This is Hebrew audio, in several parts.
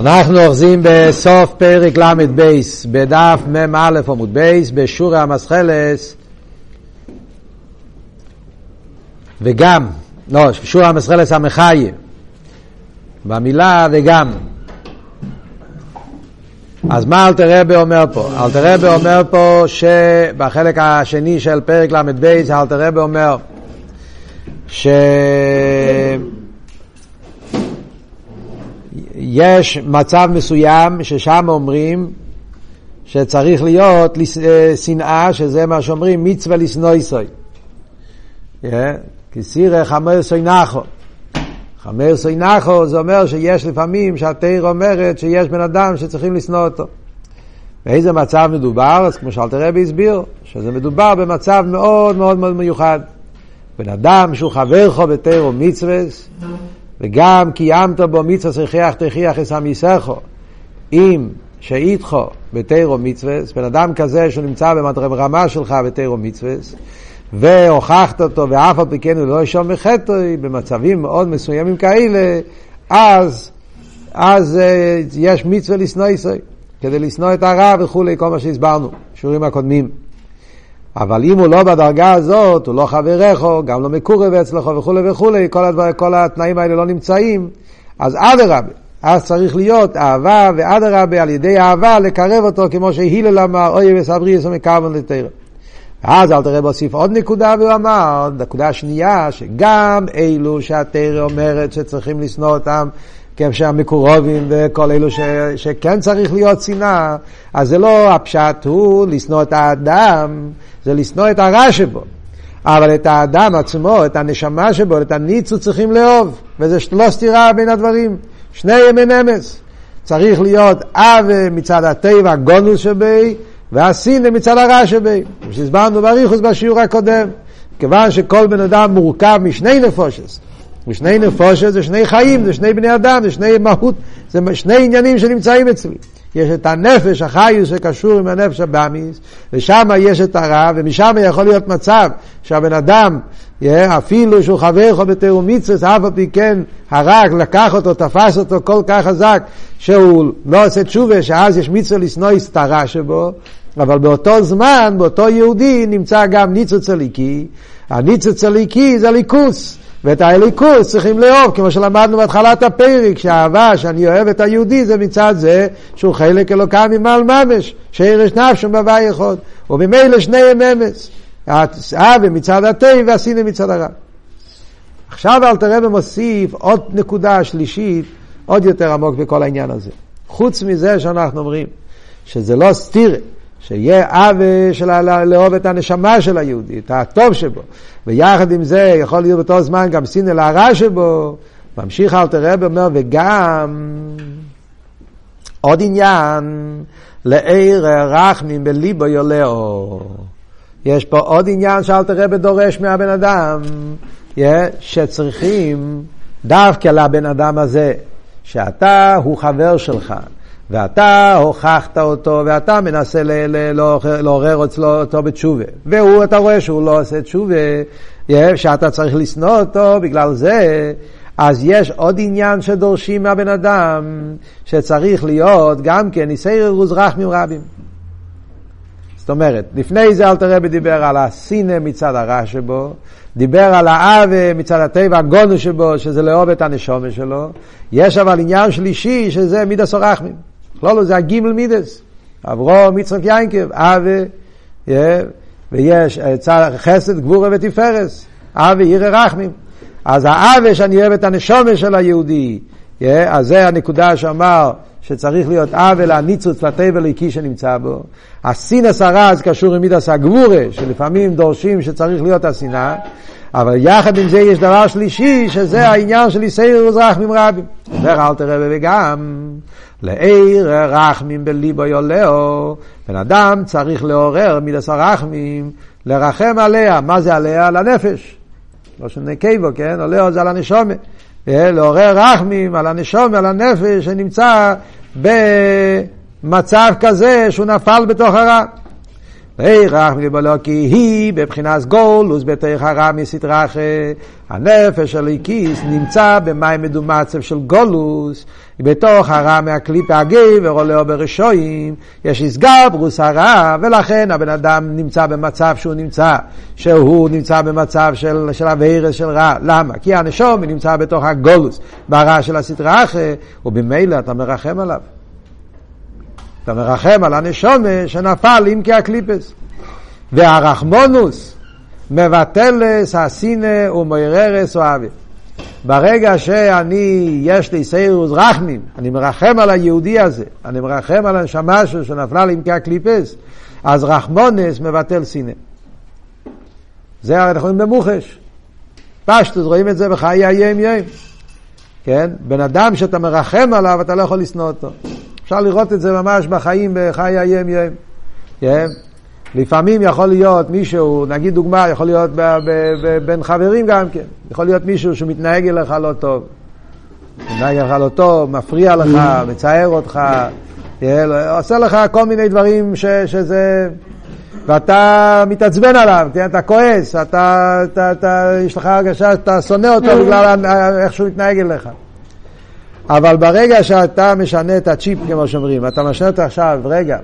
אנחנו אוחזים בסוף פרק ל"ב, בדף מ"א עמוד בייס, בשורי המסחלס, וגם, לא, שורי המסחלס המחייב, במילה וגם. אז מה אלתר רבי אומר פה? אלתר רבי אומר פה שבחלק השני של פרק ל"ב, אלתר רבי אומר ש... יש מצב מסוים ששם אומרים שצריך להיות אה, שנאה, שזה מה שאומרים מצווה לשנוא ישראל. כי סירא חמר סוינחו. חמר סוינחו זה אומר שיש לפעמים שהתיר אומרת שיש בן אדם שצריכים לשנוא אותו. באיזה מצב מדובר? אז כמו שאלתר רבי הסביר, שזה מדובר במצב מאוד מאוד מאוד מיוחד. בן אדם שהוא חבר חו בתיר ומצווה, וגם קיימת בו מצווה שכיח תכיח את סמיסכו, אם שאיתכו בתירו מצווה, בן אדם כזה שהוא נמצא ברמה שלך בתירו מצווה, והוכחת אותו ואף על פי כן הוא לא ישום מחטא, במצבים מאוד מסוימים כאלה, אז, אז uh, יש מצווה לשנוא ישראל, כדי לשנוא את הרע וכולי, כל מה שהסברנו, שיעורים הקודמים. אבל אם הוא לא בדרגה הזאת, הוא לא חברך, גם לא מקורב אצלך וכולי וכולי, כל, הדבר, כל התנאים האלה לא נמצאים, אז אדרבה, אז צריך להיות אהבה ואדרבה על ידי אהבה לקרב אותו, כמו שהילל אמר, אוי וסברי יסו מקרבן לתרא. אז אל תראה להוסיף עוד נקודה, והוא אמר, נקודה שנייה, שגם אלו שהתרא אומרת שצריכים לשנוא אותם, שהמקורבים וכל אלו ש, שכן צריך להיות שנאה, אז זה לא הפשט הוא לשנוא את האדם, זה לשנוא את הרע שבו. אבל את האדם עצמו, את הנשמה שבו, את הניצוץ צריכים לאהוב, וזה לא סתירה בין הדברים. שני ימי נמס. צריך להיות אב מצד הטבע, גונוס שבי, והסינא מצד הרע שבי. כמו שהסברנו בריחוס בשיעור הקודם. כיוון שכל בן אדם מורכב משני נפושס. ושני נפושת זה שני חיים, זה שני בני אדם, זה שני מהות, זה שני עניינים שנמצאים אצלי. יש את הנפש החיוס שקשור עם הנפש הבאמיס, ושם יש את הרע, ומשם יכול להיות מצב שהבן אדם, אפילו שהוא חבר יכול בתיאום מצווה, אף על פי כן הרע לקח אותו, תפס אותו כל כך חזק, שהוא לא עושה תשובה, שאז יש מצווה לשנוא הרע שבו, אבל באותו זמן, באותו יהודי, נמצא גם. הניצוץ הליקי זה ליכוס. ואת האליקוס צריכים לאהוב, כמו שלמדנו בהתחלת הפרק, שהאהבה שאני אוהב את היהודי זה מצד זה שהוא חלק אלוקם ממעל ממש, שירש נפשו בבא יכול, וממילא שניהם אמץ, האהבה מצד התה והסינא מצד הרע. עכשיו אל תראה ומוסיף עוד נקודה שלישית, עוד יותר עמוק בכל העניין הזה. חוץ מזה שאנחנו אומרים שזה לא סתירה, שיהיה עוול של לאהוב את הנשמה של היהודי, את הטוב שבו, ויחד עם זה יכול להיות באותו זמן גם סינא להרע שבו, ממשיך אל תראה ואומר, וגם עוד עניין, לעיר רחמים בליבו יולאו. יש פה עוד עניין שאל תראה דורש מהבן אדם, שצריכים דווקא לבן אדם הזה, שאתה הוא חבר שלך. ואתה הוכחת אותו, ואתה מנסה לעורר אצלו אותו בתשובה. והוא, אתה רואה שהוא לא עושה תשובה, שאתה צריך לשנוא אותו בגלל זה, אז יש עוד עניין שדורשים מהבן אדם, שצריך להיות גם כן ניסי רוז רחמים רבים. זאת אומרת, לפני זה אלתר רבי דיבר על הסינא מצד הרע שבו, דיבר על האווה מצד הטבע הגונו שבו, שזה לאהוב את הנשומה שלו. יש אבל עניין שלישי, שזה מידס הרחמים. כלולו זה הגימל מידס. אברום, יצחק יינקב, אבה, ויש אה, חסד, גבורה ותפארס. אבה, ירא רחמים. אז האבה שאני אוהב את הנשומה של היהודי, אז זה הנקודה שאמר שצריך להיות אבה להניצוץ לטבע לאיקי שנמצא בו. הסינס הרז קשור עם מידס הגבורה, שלפעמים דורשים שצריך להיות השנאה. אבל יחד עם זה יש דבר שלישי, שזה העניין של יסייר וזרחמים רבים. אומר אל תראה וגם לעיר רחמים בליבו יולאו, בן אדם צריך לעורר מידס הרחמים, לרחם עליה. מה זה עליה? על הנפש. לא שנקבו, כן? עולאו זה על הנשומת. אה, לעורר רחמים על הנשומת, על הנפש, שנמצא במצב כזה שהוא נפל בתוך הרע. רחמי בלוקי היא בבחינת גולוס בתוך הרמי סטרחה הנפש של איקיס נמצא במים מדומצב של גולוס. בתוך הרמי הקליפה הגבר עולה ברשועים יש איסגברוס הרע ולכן הבן אדם נמצא במצב שהוא נמצא שהוא נמצא במצב של, של אביירס של רע. למה? כי הנשום נמצא בתוך הגולוס ברע של הסטרחה ובמילא אתה מרחם עליו אתה מרחם על הנשומה שנפל עם כהקליפס. והרחמונוס מבטלס הסינא ומויררס אוהבי. ברגע שאני, יש לי סיירוס רחמים, אני מרחם על היהודי הזה, אני מרחם על הנשמה שלו שנפלה לי עם כהקליפס, אז רחמונס מבטל סינא. זה הרי אנחנו רואים במוחש. פשטוס, רואים את זה בחיי היום יום. כן? בן אדם שאתה מרחם עליו, אתה לא יכול לשנוא אותו. אפשר לראות את זה ממש בחיים, בחיי היום יום. כן? לפעמים יכול להיות מישהו, נגיד דוגמה, יכול להיות בין חברים גם כן, יכול להיות מישהו שמתנהג אליך לא טוב. מתנהג אליך לא טוב, מפריע לך, מצער אותך, עושה לך כל מיני דברים ש, שזה... ואתה מתעצבן עליו, אתה כועס, אתה, אתה, אתה, יש לך הרגשה שאתה שונא אותו בגלל איך שהוא מתנהג אליך. אבל ברגע שאתה משנה את הצ'יפ, כמו שאומרים, אתה משנה אותו עכשיו, רגע,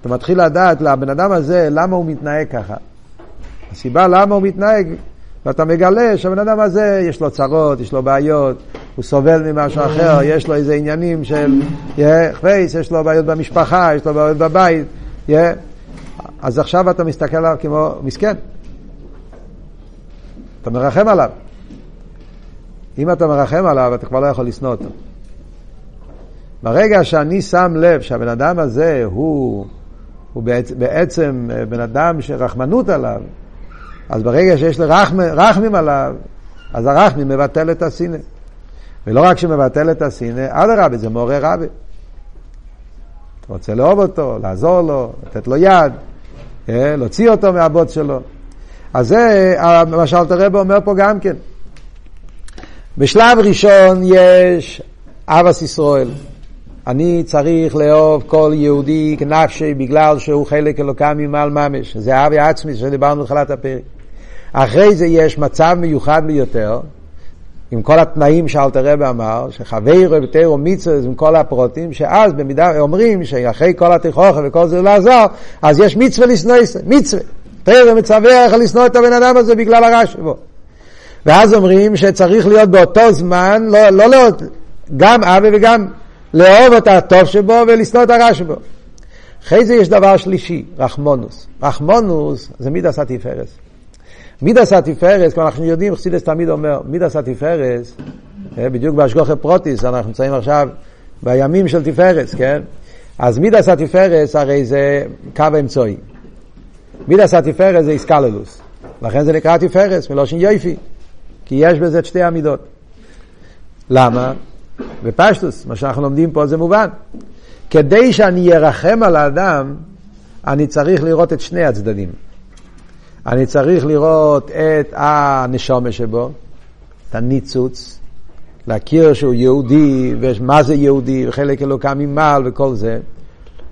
אתה מתחיל לדעת לבן אדם הזה למה הוא מתנהג ככה. הסיבה למה הוא מתנהג, ואתה מגלה שהבן אדם הזה יש לו צרות, יש לו בעיות, הוא סובל ממשהו אחר, יש לו איזה עניינים של חווייס, יש לו בעיות במשפחה, יש לו בעיות בבית, אז עכשיו אתה מסתכל עליו כמו מסכן. אתה מרחם עליו. אם אתה מרחם עליו, אתה כבר לא יכול לשנוא אותו. ברגע שאני שם לב שהבן אדם הזה הוא, הוא בעצם, בעצם בן אדם שרחמנות עליו, אז ברגע שיש לי רחמ, רחמים עליו, אז הרחמים מבטל את הסינא. ולא רק שמבטל את הסינא, אדרבה, זה מעורר רבי. אתה רוצה לאהוב אותו, לעזור לו, לתת לו יד, אה, להוציא אותו מהבוט שלו. אז זה מה שאלתר רב אומר פה גם כן. בשלב ראשון יש אבס ישראל. אני צריך לאהוב כל יהודי כנפשי בגלל שהוא חלק אלוקם ממעל ממש. זה אבי עצמי שדיברנו בתחילת הפרק. אחרי זה יש מצב מיוחד ביותר, עם כל התנאים שאלתר רבי אמר, שחבר ותרו מצווה עם כל הפרוטים, שאז במידה אומרים שאחרי כל התיכוכה וכל זה לעזור, אז יש מצווה לשנוא ישראל, מצווה. תרא מצווה איך לשנוא את הבן אדם הזה בגלל הרע שבו. ואז אומרים שצריך להיות באותו זמן, לא, לא, לא, גם אבי וגם לאהוב את הטוב שבו ולשנוא את הרע שבו. אחרי זה יש דבר שלישי, רחמונוס. רחמונוס זה מידס התפארס. מידס התפארס, כמו אנחנו יודעים, חסידס תמיד אומר, מידס התפארס, אה, בדיוק בהשגוחה פרוטיס, אנחנו נמצאים עכשיו בימים של תפארס, כן? אז מידס התפארס הרי זה קו האמצעי. מידס התפארס זה היסקללוס. לכן זה נקרא תפארס, מלושן יופי. כי יש בזה את שתי המידות. למה? בפשטוס, מה שאנחנו לומדים פה זה מובן. כדי שאני ארחם על האדם, אני צריך לראות את שני הצדדים. אני צריך לראות את הנשומה שבו, את הניצוץ, להכיר שהוא יהודי, ומה זה יהודי, וחלק אלוקם ממעל וכל זה,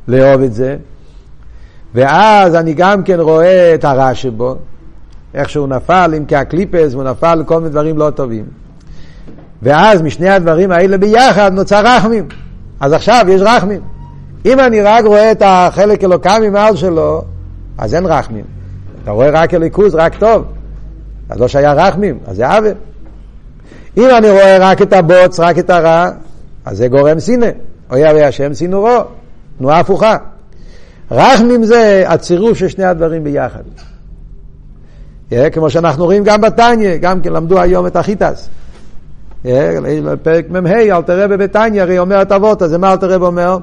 לאהוב את זה. ואז אני גם כן רואה את הרע שבו, איך שהוא נפל עם כהקליפס, והוא נפל לכל מיני דברים לא טובים. ואז משני הדברים האלה ביחד נוצר רחמים. אז עכשיו יש רחמים. אם אני רק רואה את החלק אלוקם ממעל שלו, אז אין רחמים. אתה רואה רק אליקוז, רק טוב. אז לא שהיה רחמים, אז זה עוול. אם אני רואה רק את הבוץ, רק את הרע, אז זה גורם סינא. אוי אבי השם סינורו. תנועה הפוכה. רחמים זה הצירוף של שני הדברים ביחד. כמו שאנחנו רואים גם בתניא, גם כן למדו היום את החיטס. פרק מ"ה, אל תראה בביתניא, הרי אומר את אבות, אז מה אל תראה אומר?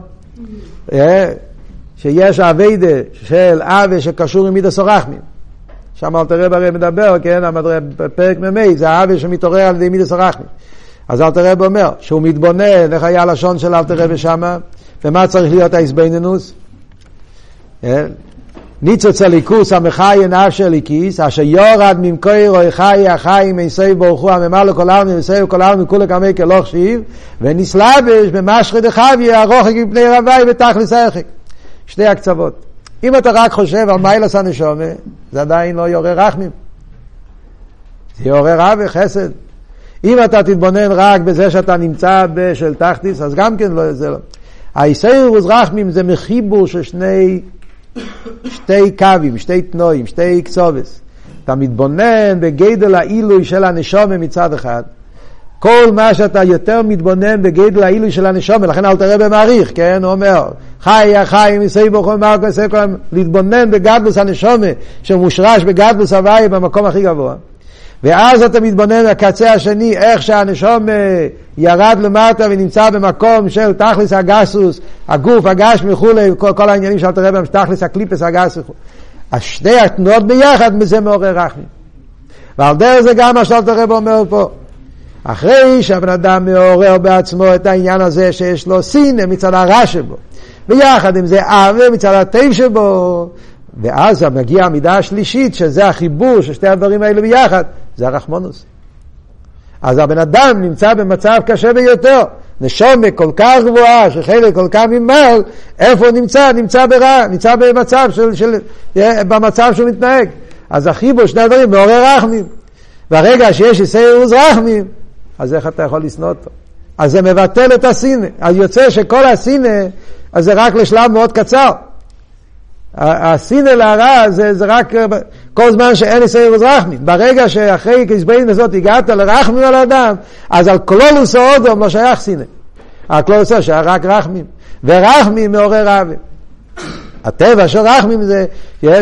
שיש אביידה של אבה שקשור עם מידס אורחמים. שם אל תראה הרי מדבר, כן, פרק מ"ה, זה אבה שמתעורר על ידי מידס אורחמים. אז אל תראה אומר, שהוא מתבונן, איך היה הלשון של אל תראה שמה, ומה צריך להיות ההסבנינוס? ניצוץ הליכוס המחי נפש הליקיס, אשר יורד ממקור רואי חי החי מיסי ברוך הוא הממלא כל העלמין ויסי כל העלמין כולי כמי כלוך שיב, ונסלבש במשחי דחבי הרוחק מפני רבי ותכלס הרחק. שני הקצוות. אם אתה רק חושב על מיילס הנשומה, זה עדיין לא יעורר רחמים. זה יעורר רע וחסד. אם אתה תתבונן רק בזה שאתה נמצא בשל תחתיס, אז גם כן לא, זה לא. האיסאירוס רחמים זה מחיבור של שני, שתי קווים, שתי תנועים, שתי קצובס. אתה מתבונן בגדל העילוי של הנשומה מצד אחד. כל מה שאתה יותר מתבונן בגדל העילוי של הנשומה, לכן אל תראה במעריך, כן? הוא אומר, חי החיים, יסי בו חום מרקו, להתבונן בגדלוס הנשומה, שמושרש בגדלוס הוואי במקום הכי גבוה. ואז אתה מתבונן בקצה השני, איך שהנשום ירד למטה ונמצא במקום של תכלס הגסוס, הגוף, הגש וכולי, כל, כל העניינים רואה בהם, תכלס הקליפס הגס וכולי. השתי התנועות ביחד, מזה מעורר רחמים. ועל דרך זה גם מה שאתה רואה אומר פה. אחרי שהבן אדם מעורר בעצמו את העניין הזה שיש לו סינא מצד הרע שבו, ויחד עם זה עוול מצד הטוב שבו, ואז מגיעה המידה השלישית, שזה החיבור של שתי הדברים האלה ביחד, זה הרחמונוס. אז הבן אדם נמצא במצב קשה ביותר. נשומה כל כך גבוהה, שחלק כל כך ממעל, איפה הוא נמצא? נמצא ברע, נמצא במצב של, של, במצב שהוא מתנהג. אז החיבור, שני הדברים, מעורר רחמים. והרגע שיש איסאירוס רחמים, אז איך אתה יכול לשנוא אותו? אז זה מבטל את הסינא. אז יוצא שכל הסינא, אז זה רק לשלב מאוד קצר. הסינא להרע זה, זה רק כל זמן שאין יסיירוס רחמים. ברגע שאחרי קסבין הזאת הגעת לרחמים על האדם, אז על כלולוס האודום לא שייך סינא. הכלולוס האודום שייך רק רחמים. ורחמים מעורר עוול. הטבע של רחמים זה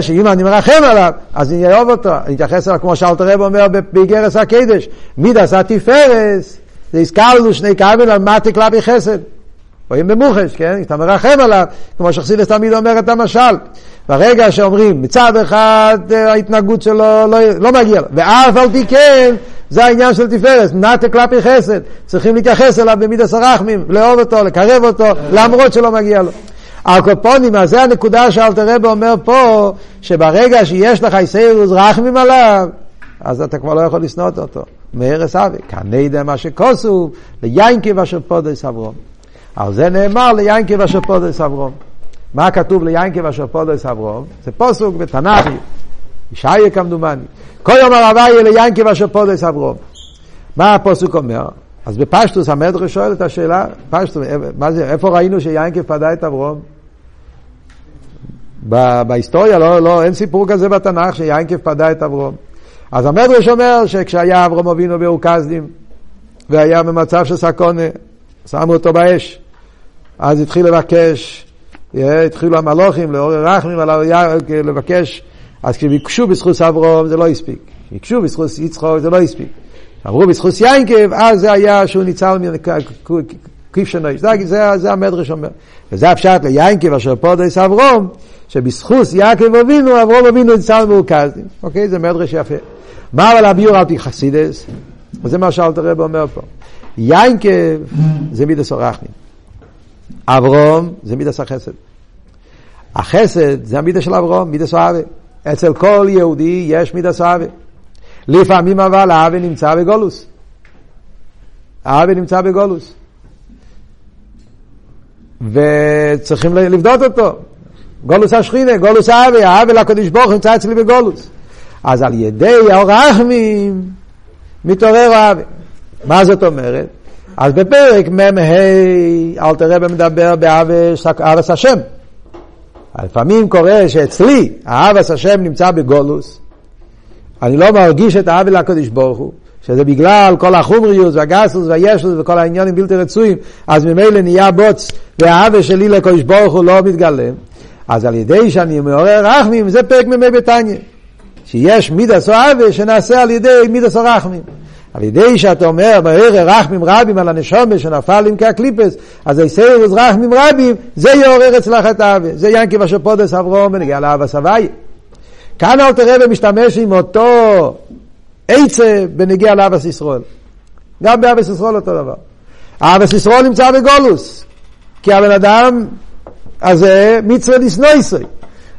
שאם אני מרחם עליו, אז אני אוהב אותו. אני אתייחס אליו כמו שאלתר רב אומר באיגרס הקדש, מידס התפארס, זה הזכרנו שני כבל על מתי כלפי חסד. רואים במוחש, כן? אתה מרחם עליו, כמו שחסידס תמיד אומר את המשל. ברגע שאומרים, מצד אחד אה, ההתנהגות שלו לא, לא מגיע לו, ואף על פי כן, זה העניין של תפארת, נטה כלפי חסד, צריכים להתייחס אליו במידס הרחמים, לאהוב אותו, לקרב אותו, למרות שלא מגיע לו. על כל פונים, אז זה הנקודה שאלתר רבי אומר פה, שברגע שיש לך היסאוררוס רחמים עליו, אז אתה כבר לא יכול לשנוא אותו. מעוררס אהבה, כנודע מה שכוסוב, ליינקב אשר פודה אס אברום. על זה נאמר ליינקב אשר פודה אס אברום. מה כתוב ליינקב אשר פודה אס אברום? זה פוסוק בתנ"ך, ישעיה כמדומני. כל יום הרבה יהיה ליינקב אשר פודס אברום. מה הפוסוק אומר? אז בפשטוס המדרש שואל את השאלה, פשטוס, מה זה, איפה ראינו שיינקב פדה את אברום? בהיסטוריה לא, לא, אין סיפור כזה בתנ"ך שיינקב פדה את אברום. אז המדרש אומר שכשהיה אברום אבינו באוקזדים, והיה במצב של סקונה, שמו אותו באש. אז התחיל לבקש, התחילו המלוכים לעורר רחמים לבקש, אז כשביקשו בזכות אברום זה לא הספיק, ביקשו בזכות יצחוק זה לא הספיק. אמרו בזכות יינקב, אז זה היה שהוא ניצל מכבשן האש, זה, זה, זה המדרש אומר. וזה הפשט ליינקב אשר פודה אס אברום, שבזכות יעקב אבינו, אברום אבינו ניצל מאור כשדים. אוקיי? זה מדרש יפה. מה אבל הביאור על פי חסידס? וזה מה שאלתר רבי אומר פה. יינקב זה מידס הרחמים. אברום זה מידס החסד. החסד זה המידה של אברום, מידס אוהבה. אצל כל יהודי יש מידס אוהבה. לפעמים אבל האהבה נמצא בגולוס. האהבה נמצא בגולוס. וצריכים לבדות אותו. גולוס השכינה, גולוס האהבה, האהבה לקדוש ברוך נמצא אצלי בגולוס. אז על ידי האורחמים מתעורר האהבה. מה זאת אומרת? אז בפרק מ"ה אלתר רבי מדבר באבס השם. לפעמים קורה שאצלי האבס השם נמצא בגולוס, אני לא מרגיש את האבל לקדוש ברוך הוא, שזה בגלל כל החומריות והגסוס והישוס וכל העניינים בלתי רצויים, אז ממילא נהיה בוץ והאבל שלי לקדוש ברוך הוא לא מתגלם. אז על ידי שאני מעורר רחמים, זה פרק מ"ה בתניא. שיש מידס או אבי שנעשה על ידי מידס או רחמים. על ידי שאתה אומר, בערר רחמים רבים על הנשומה שנפל עם כהקליפס, אז היסרס רחמים רבים, זה יעורר אצלך את האווה. זה ינקי אשר פודס אברום ונגיע לאבא סבייה. כאן אל תראה ומשתמש עם אותו עצה בנגיע לאבא ישראל. גם באבא ישראל אותו דבר. אבא ישראל נמצא בגולוס, כי הבן אדם הזה מצווה לסנויסי.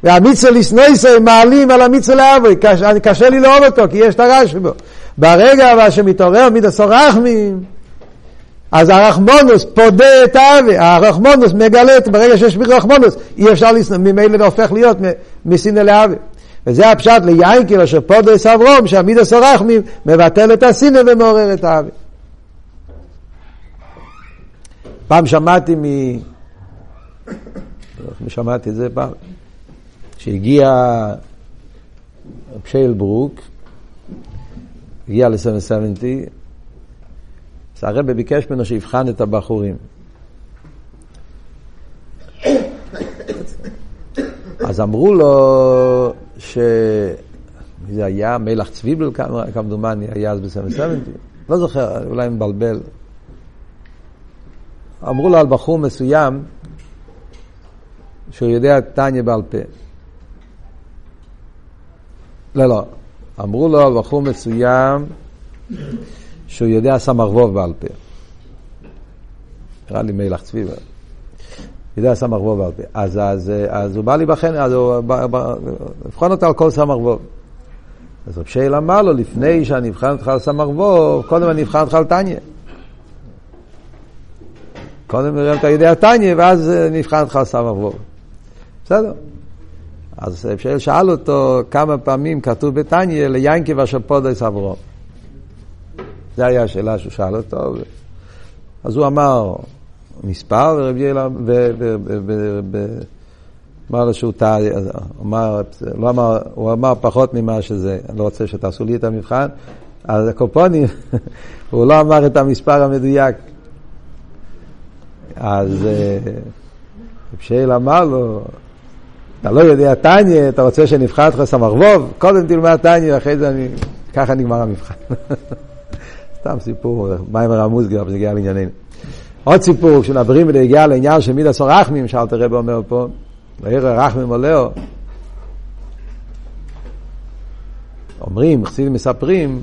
והמצווה לסנויסי מעלים על המצווה לאבוי, קשה לי לאהוב אותו, כי יש את הרע שבו. ברגע אבל שמתעורר מידס הרחמים, אז הרחמונוס פודה את האבי, הרחמונוס מגלה, ברגע שיש רחמונוס, אי אפשר לשנוא, ממילא זה הופך להיות מסינא לאבי. וזה הפשט ליינקל אשר פודו סברום, שהמידס הרחמים מבטל את הסינא ומעורר את האבי. פעם שמעתי מ... שמעתי את זה פעם, שהגיע פשייל ברוק, הגיע ל-770, אז הרב ביקש ממנו שיבחן את הבחורים. אז אמרו לו ש... זה היה מלח צביבל כמדומני, היה אז ב-770, לא זוכר, אולי מבלבל. אמרו לו על בחור מסוים שהוא יודע טניה בעל פה. לא, לא. אמרו לו על בחור מסוים שהוא יודע סמ"ך בעל פה. נראה לי מלח צביבה. יודע סמ"ך בעל פה. אז, אז, אז הוא בא להיבחן, אז הוא לבחון אותו על כל סמ"ך אז רב שייל אמר לו, לפני שאני אבחן אותך על סמ"ך קודם אני אבחן אותך על טניה. קודם נראה אם אתה יודע טניה, ואז נבחן אותך על סמ"ך בסדר. אז אפשר שאל אותו כמה פעמים כתוב בתניא ליינקי ואשר פודס אברום. זו הייתה השאלה שהוא שאל אותו. אז הוא אמר מספר, ורבי יאללה, אמר לו שהוא טעה, אמר, לא אמר, הוא אמר פחות ממה שזה, אני לא רוצה שתעשו לי את המבחן. אז הקופונים, הוא לא אמר את המספר המדויק. אז אה, רב שייל אמר לו, אתה לא יודע טניה, אתה רוצה שנבחר אותך סמרבוב? קודם תלמד טניה, אחרי זה אני... ככה נגמר המבחן. סתם סיפור, מים הרמוזגר, זה הגיע לענייננו. עוד סיפור, כשמדברים ונגיע לעניין של מידע סור רחמים, שאלת הרב אומר פה, ועיר רחמים עולהו. אומרים, חסידים מספרים,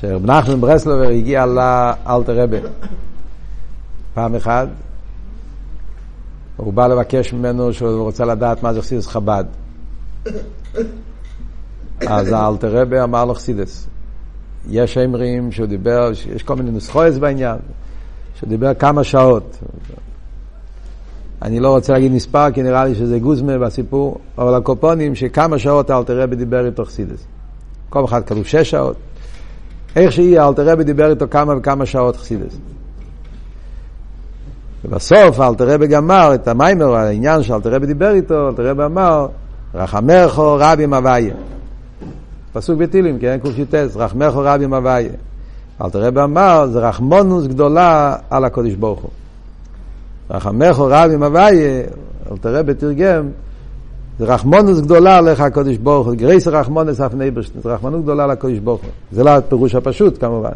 שרב נחמן ברסלובר הגיע לאלתר רבה. פעם אחת, הוא בא לבקש ממנו שהוא רוצה לדעת מה זה חסידס חב"ד. אז האלתר רבי אמר לו חסידס. יש אמרים שהוא דיבר, יש כל מיני נוסחויות בעניין, שהוא דיבר כמה שעות. אני לא רוצה להגיד מספר, כי נראה לי שזה גוזמה בסיפור, אבל הקופונים שכמה שעות האלתר רבי דיבר איתו חסידס. כל אחד כתוב שש שעות. איך שיהיה, האלתר רבי דיבר איתו כמה וכמה שעות חסידס. ובסוף אלתר רבי גמר את המיימר, העניין שאלתר רבי דיבר איתו, אלתר רבי אמר, רחמיך רבים הוויה. פסוק בתהילים, כן? ק"ט, רחמיך רבים הוויה. אלתר רבי אמר, זה רחמונוס גדולה על הקדוש ברוך הוא. רחמיך רבים הוויה, אלתר רבי תרגם, זה רחמונוס גדולה על הקדוש ברוך הוא, גרויס רחמנות אויפן אייבערשטן, זה רחמנות גדולה לקדוש ברוך הוא. זה לא הפירוש הפשוט כמובן.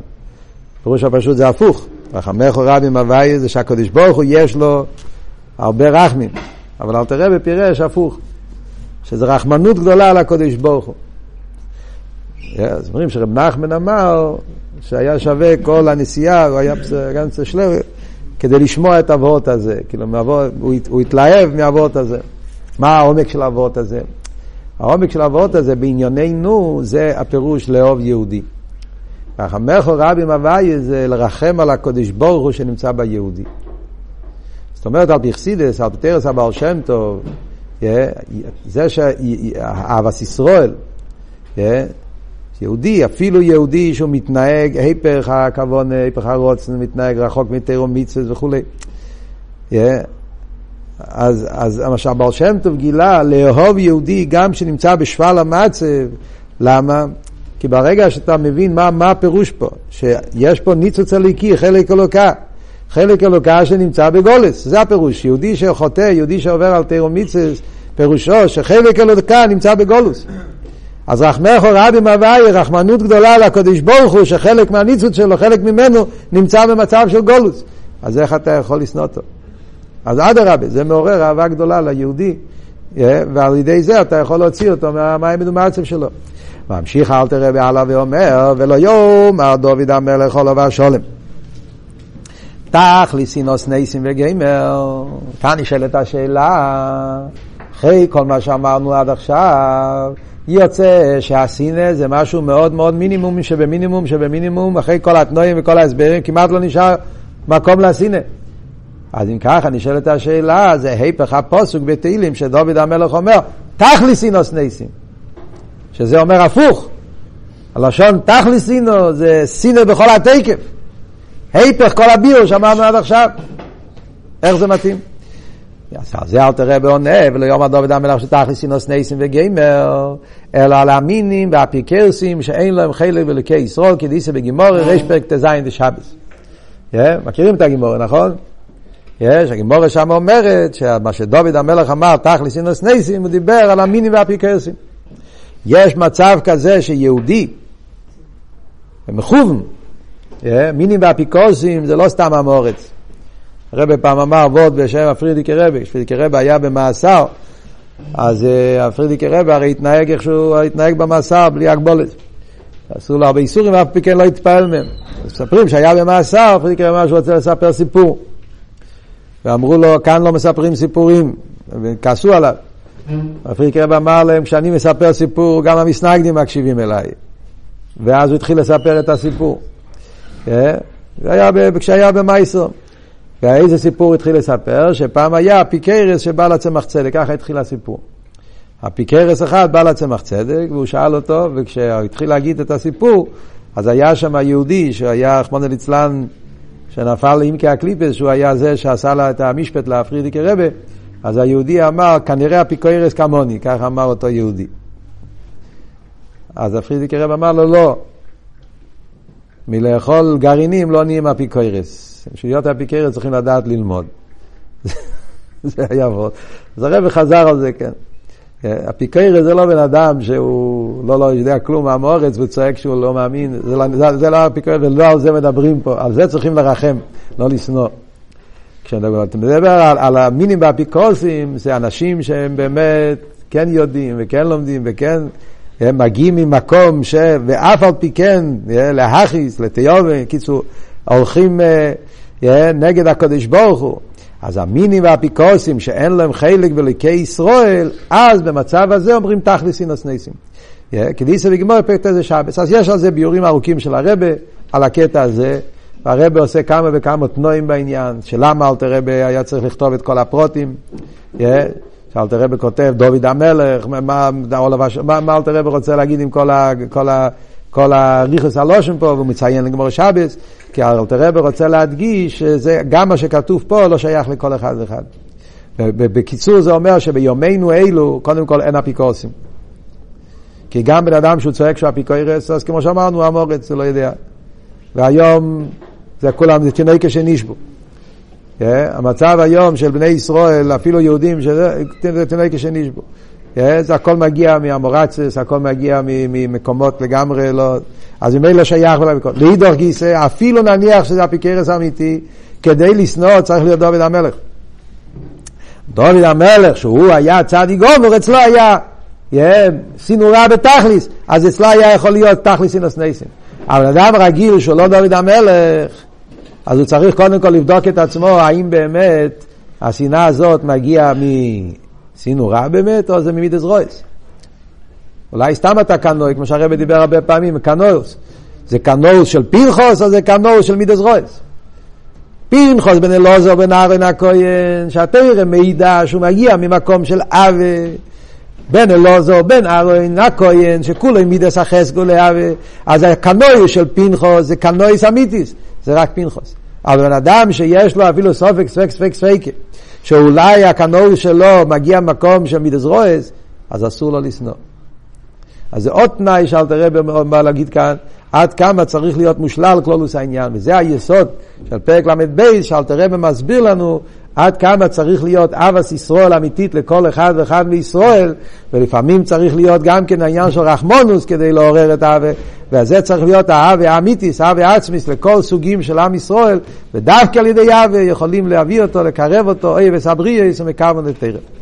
הפירוש הפשוט זה הפוך. רחמיך רבים הוויה זה שהקדוש ברוך הוא יש לו הרבה רחמים. אבל אל תראה בפירש הפוך. שזה רחמנות גדולה על הקדוש ברוך הוא. אז אומרים שרב נחמן אמר שהיה שווה כל הנסיעה, הוא היה גם שלר, כדי לשמוע את הוורט הזה. כאילו, הוא, הוא התלהב מהוורט הזה. מה העומק של הוורט הזה? העומק של הוורט הזה בענייננו זה הפירוש לאהוב יהודי. רחמך רבי הוויה זה לרחם על הקודש ברוך הוא שנמצא ביהודי. זאת אומרת, על פרסידס, על פטרס הבעל שם טוב, זה שאהבס ישראל, יהודי, אפילו יהודי שהוא מתנהג, היפך הכוון, היפך הרוצן, מתנהג רחוק מתירו מצווה וכולי. אז, אז מה שהבעל שם טוב גילה, לאהוב יהודי גם שנמצא בשפל המצב, למה? כי ברגע שאתה מבין מה, מה הפירוש פה, שיש פה ניצוץ הליקי, חלק אלוקה, חלק אלוקה שנמצא בגולס, זה הפירוש, יהודי שחוטא, יהודי שעובר על תירומיצס, פירושו שחלק אלוקה נמצא בגולוס. אז רחמך רבי מוואי, רחמנות גדולה לקדוש ברוך הוא, שחלק מהניצוץ שלו, חלק ממנו, נמצא במצב של גולוס. אז איך אתה יכול לשנוא אותו? אז אדרבה, זה מעורר אהבה גדולה ליהודי, אה, ועל ידי זה אתה יכול להוציא אותו מהמים מדומצב שלו. ממשיך אל תראה בעלה ואומר, ולא יום אמר דוד המלך עולו והשולם. תכלי סינוס נסים וגיימר. כאן נשאלת השאלה, אחרי כל מה שאמרנו עד עכשיו, יוצא שהסינס זה משהו מאוד מאוד מינימום שבמינימום שבמינימום, אחרי כל התנועים וכל ההסברים, כמעט לא נשאר מקום לשנא. אז אם ככה נשאלת השאלה, זה היפך הפוסוק בתהילים שדוד המלך אומר, תכליסינוס ניסים. שזה אומר הפוך. הלשון תכליסינו זה סינא בכל התקף. היפך כל הביור שאמרנו עד עכשיו. איך זה מתאים? זה אל תראה בעונה, ולא יום הדוד המלך שתכליסינוס ניסים וגיימר, אלא על המינים והפיקרסים שאין להם חלק בלוקי ישראל, כי דיסא בגימורי, ריש פרק ט"ז דשבס. מכירים את הגימורי, נכון? יש, הגימורה שם אומרת שמה שדוד המלך אמר, תכלס אינוס נסים, הוא דיבר על המינים והפיקרסים. יש מצב כזה שיהודי, מכוון, מינים והפיקרסים זה לא סתם המורץ. הרב פעם אמר וורד בשם הפרידיקי רבי, כשפרידיקי רבי היה במאסר, אז הפרידיקי רבי הרי התנהג איך שהוא התנהג במאסר בלי הגבולת. אסור לו הרבה איסורים ואף פי כן לא התפעל מהם. מספרים שהיה במאסר, פרידיקי רבי אמר שהוא רוצה לספר סיפור. ואמרו לו, כאן לא מספרים סיפורים, וכעסו עליו. הפריקי רב אמר להם, כשאני מספר סיפור, גם המיסנגדים מקשיבים אליי. ואז הוא התחיל לספר את הסיפור. כן? היה כשהיה במייסר. ואיזה סיפור הוא התחיל לספר? שפעם היה אפיקורס שבא לצמח צדק, ככה התחיל הסיפור. אפיקורס אחד בא לצמח צדק, והוא שאל אותו, וכשהוא התחיל להגיד את הסיפור, אז היה שם יהודי שהיה, רחמנא ליצלן, שנפל לאימקי הקליפס, שהוא היה זה שעשה לה את המשפט להפרידיקי רבה, אז היהודי אמר, כנראה אפיקוירס כמוני, כך אמר אותו יהודי. אז הפרידיקי רבה אמר לו, לא, מלאכול גרעינים לא נהיים אפיקוירס. בשביל להיות אפיקוירס צריכים לדעת ללמוד. זה היה מאוד. אז הרב חזר על זה, כן. אפיקוירס זה לא בן אדם שהוא לא, לא יודע כלום מהמורץ וצועק שהוא לא מאמין, זה לא, זה, זה לא אפיקוירס ולא על זה מדברים פה, על זה צריכים לרחם, לא לשנוא. כשאתה מדבר על, על המינים באפיקורסים, זה אנשים שהם באמת כן יודעים וכן לומדים וכן הם מגיעים ממקום ש... ואף על פי כן, להכיס, לתיובה, קיצור, הולכים נגד הקדוש ברוך הוא. אז המינים והאפיקורסים שאין להם חלק בליקי ישראל, אז במצב הזה אומרים תכליסין הסנסים. כדיסא וגמור פרק תזה שבס. אז יש על זה ביורים ארוכים של הרבה, על הקטע הזה, והרבה עושה כמה וכמה תנועים בעניין, שלמה אלתר רבה היה צריך לכתוב את כל הפרוטים. שאלתר רבה כותב דוד המלך, מה, מה, מה אלתר רבה רוצה להגיד עם כל, ה, כל, ה, כל הריכוס הלושן פה, והוא מציין לגמור שבס, כי אלתר רבה רוצה להדגיש שגם מה שכתוב פה לא שייך לכל אחד ואחד. בקיצור זה אומר שביומנו אלו, קודם כל אין אפיקורסים. כי גם בן אדם שהוא צועק שהוא אפיקורס, אז כמו שאמרנו, המורץ, זה לא יודע. והיום זה כולם, זה תינוקה שנשבו. Yeah, המצב היום של בני ישראל, אפילו יהודים, זה תינוקה שנשבו. Yeah, זה הכל מגיע מהמורצס, הכל מגיע ממקומות לגמרי, לא, אז ממילא שייך ולביקורת. לאידוך גיסא, אפילו נניח שזה הפיקרס האמיתי, כדי לשנוא צריך להיות דוד המלך. דוד המלך, שהוא היה צדיק גומר, אצלו היה סינורה בתכליס, אז אצלו היה יכול להיות תכליס אינוס נסים. אבל אדם רגיל שהוא לא דוד המלך, אז הוא צריך קודם כל לבדוק את עצמו האם באמת השנאה הזאת מגיעה מסינורה באמת, או זה ממידס רויס. אולי סתם אתה קנוי, כמו שהרבא דיבר הרבה פעמים, קנויוס. זה קנויוס של פרחוס או זה קנויוס של מידס רויס? פנחוס בן אלעזר בן אהרן הכהן, שהתרא מעידה שהוא מגיע ממקום של עוול. בן אלעזר, בן אהרן הכהן, שכולו מידס החסקו לעוול. אז הקנוי של פנחוס זה קנויס אמיתיס, זה רק פנחוס. אבל בן אדם שיש לו אפילו סופק, ספק, ספק, ספק, שאולי הקנוי שלו מגיע מקום של מידס רויס, אז אסור לו לשנוא. אז זה עוד תנאי שאלת הרב בא להגיד כאן, עד כמה צריך להיות מושלל כלולוס העניין. וזה היסוד של פרק ל"ב, שאלת הרב מסביר לנו עד כמה צריך להיות אבס ישראל אמיתית לכל אחד ואחד מישראל, ולפעמים צריך להיות גם כן העניין של רחמונוס כדי לעורר את האווה, וזה צריך להיות האווה האמיתיס, האווה עצמיס לכל סוגים של עם ישראל, ודווקא על ידי האווה יכולים להביא אותו, לקרב אותו, אוי וסבריאס ומקרבן לתרם.